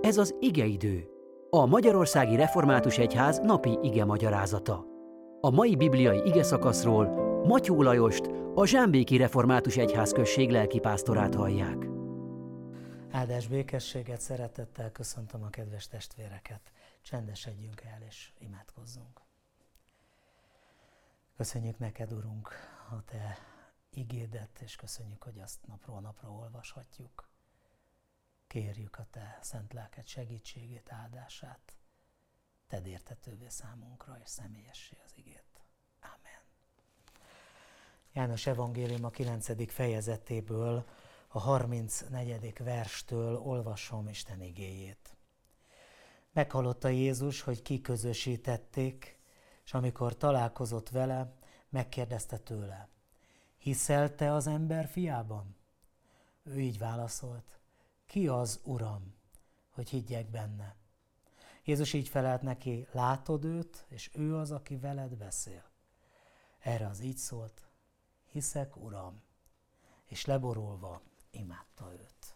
Ez az igeidő, a Magyarországi Református Egyház napi ige magyarázata. A mai bibliai ige szakaszról Matyó Lajost, a Zsámbéki Református Egyház község lelkipásztorát hallják. Áldás békességet, szeretettel köszöntöm a kedves testvéreket. Csendesedjünk el és imádkozzunk. Köszönjük neked, Urunk, a te igédet, és köszönjük, hogy azt napról napra olvashatjuk. Kérjük a Te szent lelked segítségét, áldását. Tedd értetővé számunkra, és személyessé az igét. Amen. János Evangélium a 9. fejezetéből, a 34. verstől olvasom Isten igéjét. Meghallotta Jézus, hogy kiközösítették, és amikor találkozott vele, megkérdezte tőle, hiszel te az ember fiában? Ő így válaszolt, ki az Uram, hogy higgyek benne? Jézus így felelt neki, látod őt, és ő az, aki veled beszél. Erre az így szólt, hiszek, Uram, és leborulva imádta őt.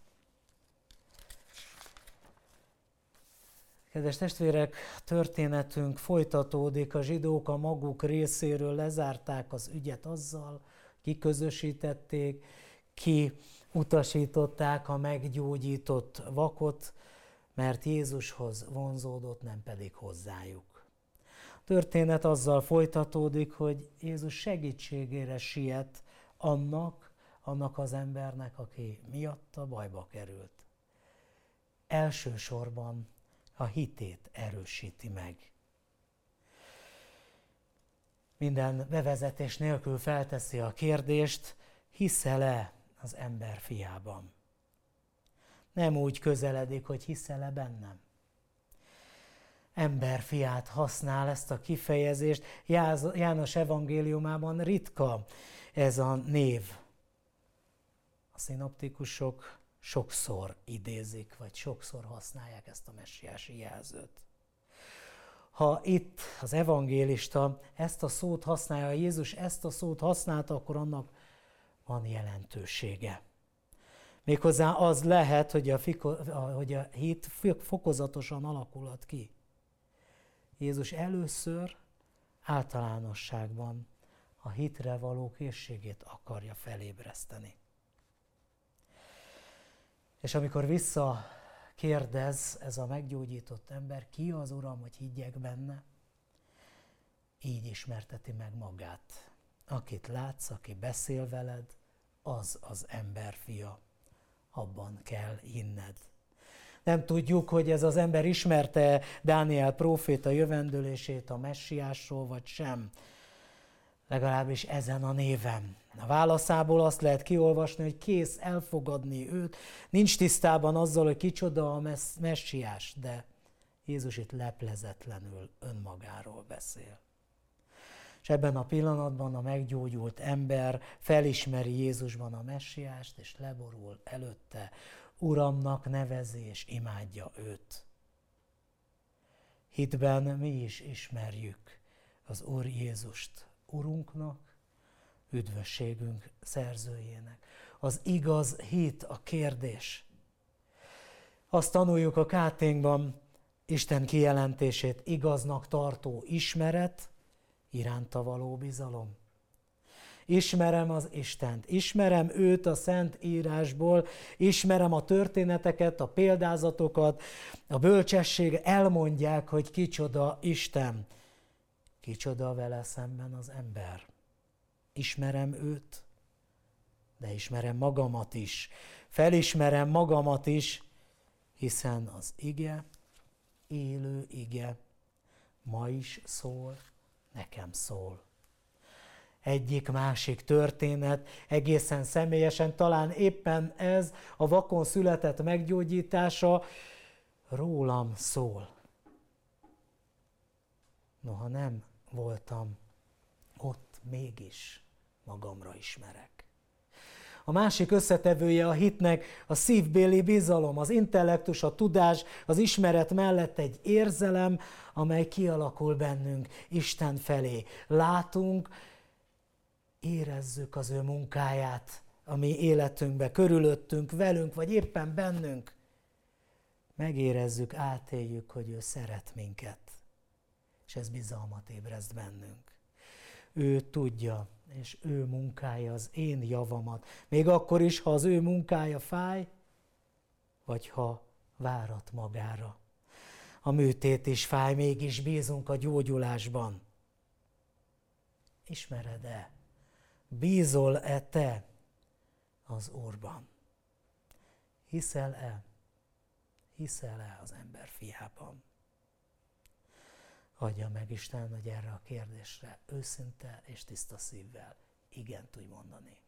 Kedves testvérek, történetünk folytatódik, a zsidók a maguk részéről lezárták az ügyet azzal, kiközösítették, ki utasították a meggyógyított vakot, mert Jézushoz vonzódott, nem pedig hozzájuk. A történet azzal folytatódik, hogy Jézus segítségére siet annak, annak az embernek, aki miatta bajba került. Elsősorban a hitét erősíti meg. Minden bevezetés nélkül felteszi a kérdést, hiszel-e az ember fiában. Nem úgy közeledik, hogy hiszel-e bennem. Ember fiát használ ezt a kifejezést. János evangéliumában ritka ez a név. A szinoptikusok sokszor idézik, vagy sokszor használják ezt a messiási jelzőt. Ha itt az evangélista ezt a szót használja, Jézus ezt a szót használta, akkor annak van jelentősége. Méghozzá az lehet, hogy a, fiko, hogy a hit fokozatosan alakulhat ki. Jézus először általánosságban a hitre való készségét akarja felébreszteni. És amikor vissza kérdez ez a meggyógyított ember, ki az Uram, hogy higgyek benne, így ismerteti meg magát akit látsz, aki beszél veled, az az ember fia. Abban kell hinned. Nem tudjuk, hogy ez az ember ismerte Dániel próféta jövendőlését a messiásról, vagy sem. Legalábbis ezen a néven. A válaszából azt lehet kiolvasni, hogy kész elfogadni őt, nincs tisztában azzal, hogy kicsoda a messiás, de Jézus itt leplezetlenül önmagáról beszél. És ebben a pillanatban a meggyógyult ember felismeri Jézusban a messiást, és leborul előtte, Uramnak nevezi és imádja őt. Hitben mi is ismerjük az Úr Jézust Urunknak, üdvösségünk szerzőjének. Az igaz hit a kérdés. Azt tanuljuk a káténkban, Isten kijelentését igaznak tartó ismeret, iránta való bizalom. Ismerem az Istent, ismerem őt a Szent Írásból, ismerem a történeteket, a példázatokat, a bölcsesség elmondják, hogy kicsoda Isten, kicsoda vele szemben az ember. Ismerem őt, de ismerem magamat is, felismerem magamat is, hiszen az ige, élő ige, ma is szól, nekem szól. Egyik másik történet, egészen személyesen, talán éppen ez a vakon született meggyógyítása rólam szól. Noha nem voltam ott, mégis magamra ismerek. A másik összetevője a hitnek a szívbéli bizalom, az intellektus, a tudás, az ismeret mellett egy érzelem, amely kialakul bennünk Isten felé. Látunk, érezzük az ő munkáját, ami életünkbe, körülöttünk, velünk, vagy éppen bennünk. megérezzük, átéljük, hogy ő szeret minket, és ez bizalmat ébreszt bennünk. Ő tudja, és ő munkája az én javamat, még akkor is, ha az ő munkája fáj, vagy ha várat magára. A műtét is fáj, mégis bízunk a gyógyulásban. Ismered-e? Bízol-e te az Úrban? Hiszel-e? Hiszel-e az ember fiában? Adja meg Isten, hogy erre a kérdésre őszinte és tiszta szívvel igen tudj mondani.